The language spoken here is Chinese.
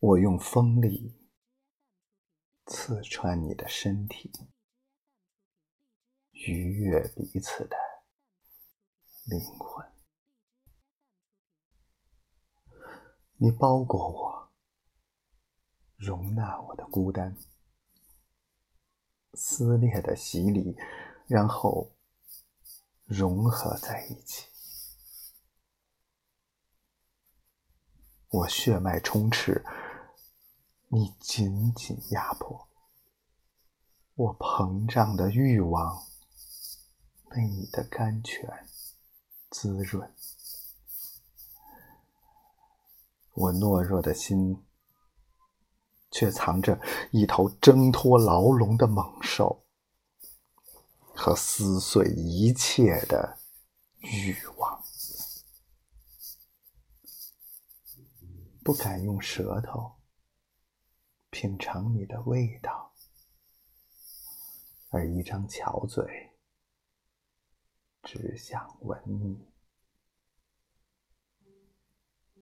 我用锋利刺穿你的身体，愉悦彼此的灵魂。你包裹我，容纳我的孤单，撕裂的洗礼，然后融合在一起。我血脉充斥。你紧紧压迫我膨胀的欲望，被你的甘泉滋润。我懦弱的心，却藏着一头挣脱牢笼的猛兽和撕碎一切的欲望，不敢用舌头。品尝你的味道，而一张巧嘴只想吻你。